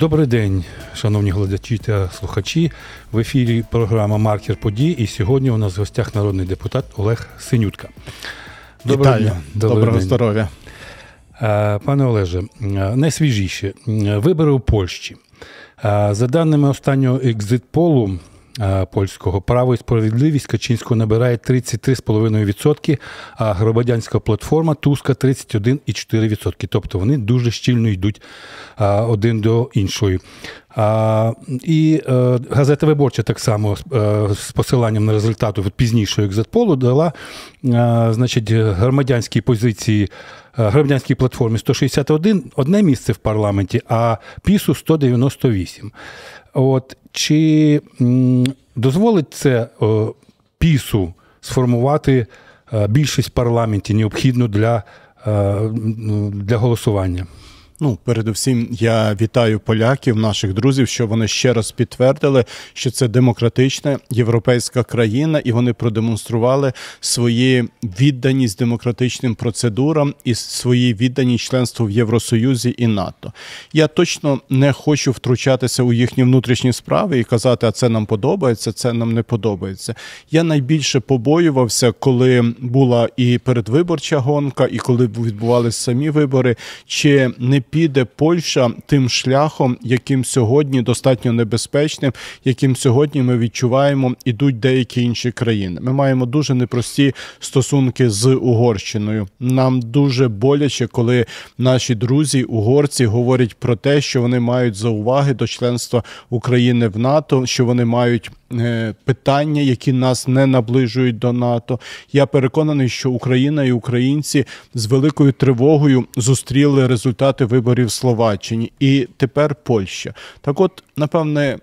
Добрий день, шановні глядачі та слухачі. В ефірі програма Маркер подій. І сьогодні у нас в гостях народний депутат Олег Синютка. Доброго Вітаю. Доброго день. здоров'я. Пане Олеже, найсвіжіше вибори у Польщі. За даними останнього екзитполу польського право і справедливість Качинського набирає 33,5%, а громадянська платформа Туска 31,4%. Тобто вони дуже щільно йдуть один до іншої. А, І е, газета Виборча так само е, з посиланням на результати пізнішого екзитполу дала е, значить, громадянській позиції, громадянській платформі 161 одне місце в парламенті, а пісу 198. От Чи дозволить це пісу сформувати більшість в парламенті необхідну для, для голосування? Ну, передусім, я вітаю поляків, наших друзів, що вони ще раз підтвердили, що це демократична європейська країна, і вони продемонстрували свої відданість демократичним процедурам і свої відданість членству в Євросоюзі і НАТО. Я точно не хочу втручатися у їхні внутрішні справи і казати, а це нам подобається, це нам не подобається. Я найбільше побоювався, коли була і передвиборча гонка, і коли відбувалися самі вибори, чи не піде Польща тим шляхом, яким сьогодні достатньо небезпечним, яким сьогодні ми відчуваємо, ідуть деякі інші країни. Ми маємо дуже непрості стосунки з Угорщиною. Нам дуже боляче, коли наші друзі, угорці, говорять про те, що вони мають зауваги до членства України в НАТО, що вони мають питання, які нас не наближують до НАТО. Я переконаний, що Україна і українці з великою тривогою зустріли результати виборів в Словаччині і тепер Польща. Так, от, напевне.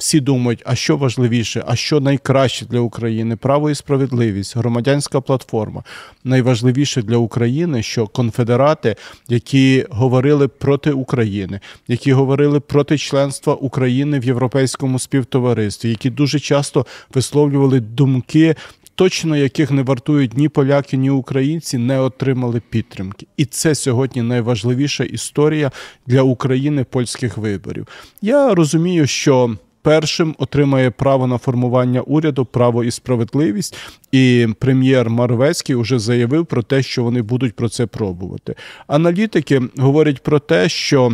Всі думають, а що важливіше, а що найкраще для України? Право і справедливість, громадянська платформа. Найважливіше для України, що конфедерати, які говорили проти України, які говорили проти членства України в європейському співтоваристві, які дуже часто висловлювали думки. Точно яких не вартують ні поляки, ні українці, не отримали підтримки, і це сьогодні найважливіша історія для України польських виборів. Я розумію, що першим отримає право на формування уряду, право і справедливість. І прем'єр Марвецький вже заявив про те, що вони будуть про це пробувати. Аналітики говорять про те, що.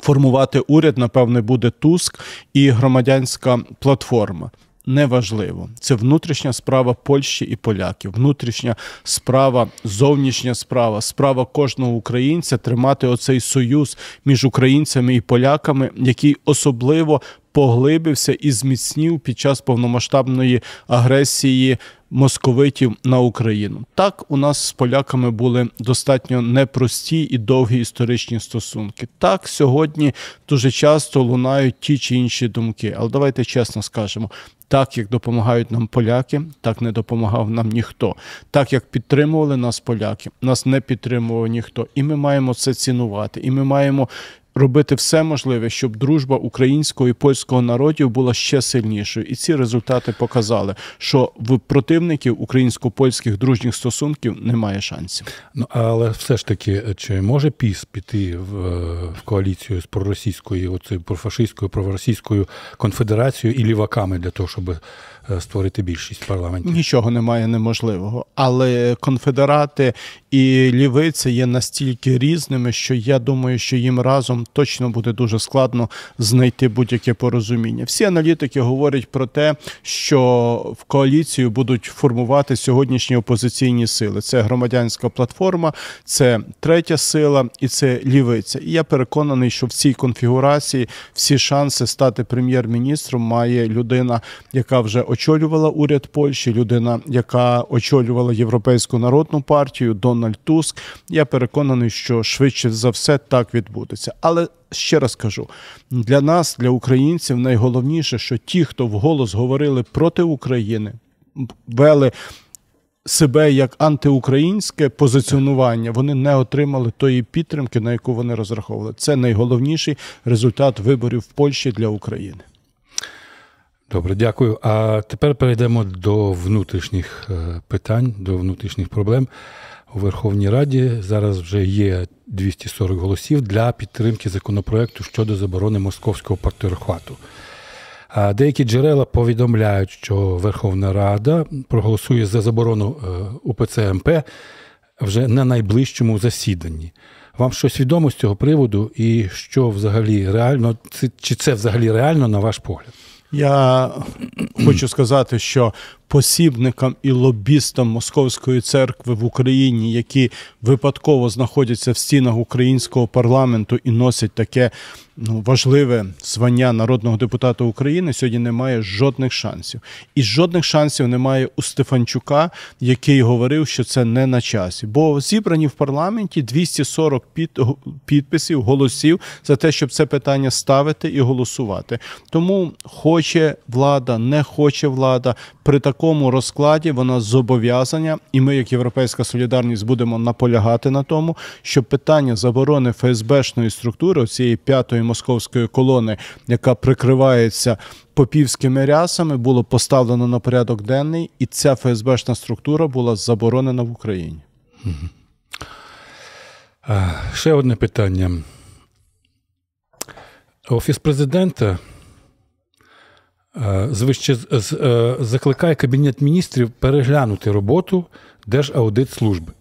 Формувати уряд, напевне, буде Туск і громадянська платформа. Неважливо, це внутрішня справа Польщі і поляків, внутрішня справа, зовнішня справа, справа кожного українця тримати оцей союз між українцями і поляками, який особливо поглибився і зміцнів під час повномасштабної агресії московитів на Україну. Так у нас з поляками були достатньо непрості і довгі історичні стосунки. Так сьогодні дуже часто лунають ті чи інші думки. Але давайте чесно скажемо. Так, як допомагають нам поляки, так не допомагав нам ніхто. Так як підтримували нас поляки, нас не підтримував ніхто, і ми маємо це цінувати, і ми маємо робити все можливе, щоб дружба українського і польського народів була ще сильнішою. І ці результати показали, що в противників українсько-польських дружніх стосунків немає шансів. Ну але все ж таки, чи може піс піти в, в коаліцію з проросійською, оцею профашистською, проросійською конфедерацією і ліваками для того, щоб Е, створити більшість в парламенті. Нічого немає неможливого, але конфедерати і лівиці є настільки різними, що я думаю, що їм разом точно буде дуже складно знайти будь-яке порозуміння. Всі аналітики говорять про те, що в коаліцію будуть формувати сьогоднішні опозиційні сили. Це громадянська платформа, це третя сила і це лівиця. І я переконаний, що в цій конфігурації всі шанси стати прем'єр-міністром має людина, яка вже очолювала уряд Польщі, людина, яка очолювала Європейську народну партію, Дональд Туск. Я переконаний, що швидше за все так відбудеться. Але ще раз кажу: для нас, для українців, найголовніше, що ті, хто вголос говорили проти України, вели. Себе як антиукраїнське позиціонування вони не отримали тої підтримки, на яку вони розраховували. Це найголовніший результат виборів в Польщі для України. Добре, дякую. А тепер перейдемо до внутрішніх е, питань, до внутрішніх проблем. У Верховній Раді зараз вже є 240 голосів для підтримки законопроекту щодо заборони московського патріархату. А деякі джерела повідомляють, що Верховна Рада проголосує за заборону е, УПЦ МП вже на найближчому засіданні. Вам щось відомо з цього приводу, і що взагалі реально, чи це взагалі реально на ваш погляд? Я хочу сказати, що посібникам і лобістам Московської церкви в Україні, які випадково знаходяться в стінах українського парламенту і носять таке ну, важливе звання народного депутата України, сьогодні немає жодних шансів. І жодних шансів немає у Стефанчука, який говорив, що це не на часі. Бо зібрані в парламенті 240 під, підписів, голосів за те, щоб це питання ставити і голосувати. Тому хоче влада, не хоче влада при такому розкладі вона зобов'язання, і ми, як Європейська Солідарність, будемо наполягати на тому, що питання заборони ФСБшної структури цієї п'ятої московської колони, яка прикривається попівськими рясами, було поставлено на порядок денний, і ця ФСБшна структура була заборонена в Україні. Ще одне питання. Офіс президента звище е, закликає Кабінет міністрів переглянути роботу Держаудитслужби.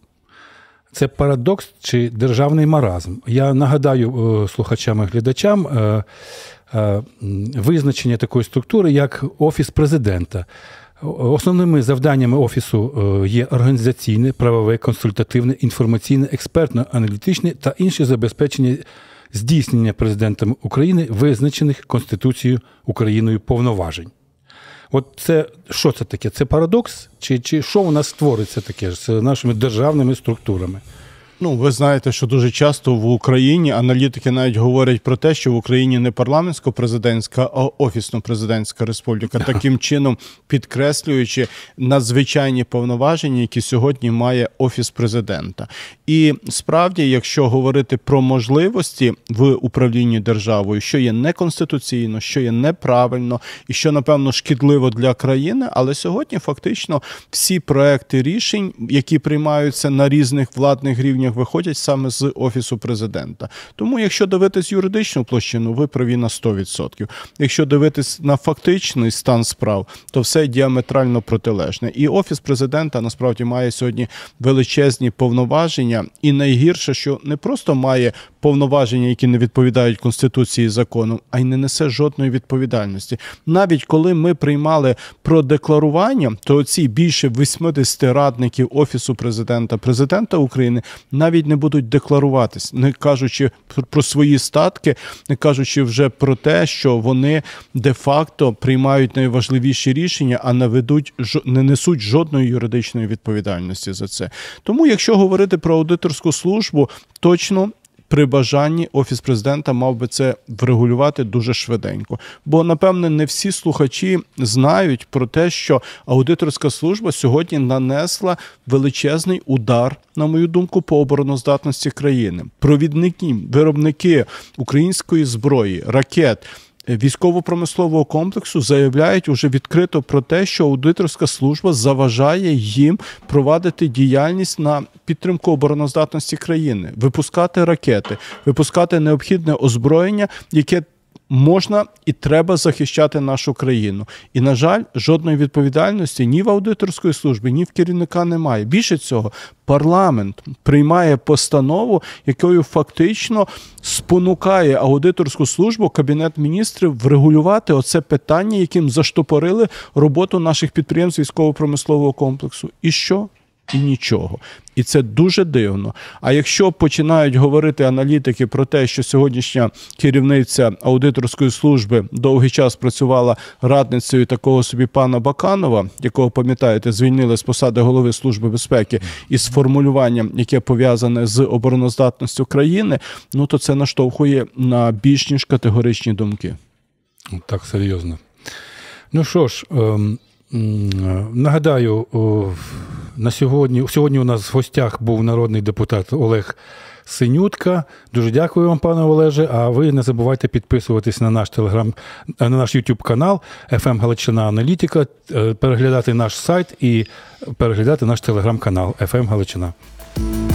Це парадокс чи державний маразм. Я нагадаю е, слухачам і глядачам е, визначення такої структури, як Офіс президента. Основними завданнями Офісу є організаційне, правове, консультативне, інформаційне, експертно-аналітичне та інші забезпечення здійснення президентом України визначених Конституцією Україною повноважень. От це що це таке? Це парадокс? Чи чи що у нас створиться таке з нашими державними структурами? Ну, ви знаєте, що дуже часто в Україні аналітики навіть говорять про те, що в Україні не парламентсько-президентська, а офісно-президентська республіка, таким чином підкреслюючи надзвичайні повноваження, які сьогодні має офіс президента. І справді, якщо говорити про можливості в управлінні державою, що є неконституційно, що є неправильно і що напевно шкідливо для країни, але сьогодні фактично всі проекти рішень, які приймаються на різних владних рівнях рішеннях виходять саме з офісу президента. Тому, якщо дивитись юридичну площину, ви праві на 100%. Якщо дивитись на фактичний стан справ, то все діаметрально протилежне. І офіс президента насправді має сьогодні величезні повноваження, і найгірше, що не просто має повноваження, які не відповідають конституції і закону, а й не несе жодної відповідальності. Навіть коли ми приймали про декларування, то ці більше 80 радників офісу президента, президента України навіть не будуть декларуватись, не кажучи про свої статки, не кажучи вже про те, що вони де-факто приймають найважливіші рішення, а не ведуть не несуть жодної юридичної відповідальності за це. Тому, якщо говорити про аудиторську службу, точно при бажанні офіс президента мав би це врегулювати дуже швиденько. Бо, напевне, не всі слухачі знають про те, що аудиторська служба сьогодні нанесла величезний удар, на мою думку, по обороноздатності країни. Провідники, виробники української зброї, ракет військово-промислового комплексу заявляють уже відкрито про те, що аудиторська служба заважає їм провадити діяльність на підтримку обороноздатності країни, випускати ракети, випускати необхідне озброєння, яке можна і треба захищати нашу країну. І, на жаль, жодної відповідальності ні в аудиторської служби, ні в керівника немає. Більше цього, парламент приймає постанову, якою фактично спонукає аудиторську службу Кабінет міністрів врегулювати оце питання, яким заштопорили роботу наших підприємств військово-промислового комплексу. І що? І нічого. І це дуже дивно. А якщо починають говорити аналітики про те, що сьогоднішня керівниця аудиторської служби довгий час працювала радницею такого собі пана Баканова, якого пам'ятаєте, звільнили з посади голови служби безпеки, із формулюванням, яке пов'язане з обороноздатністю країни, ну то це наштовхує на більш ніж категоричні думки. Так серйозно. Ну що ж. Ем... Нагадаю, на сьогодні сьогодні у нас в гостях був народний депутат Олег Синютка. Дуже дякую вам, пане Олеже. А ви не забувайте підписуватись на наш телеграм, на наш YouTube канал FM Галичина Аналітика, е, переглядати наш сайт і переглядати наш телеграм-канал FM Галичина. Дякую.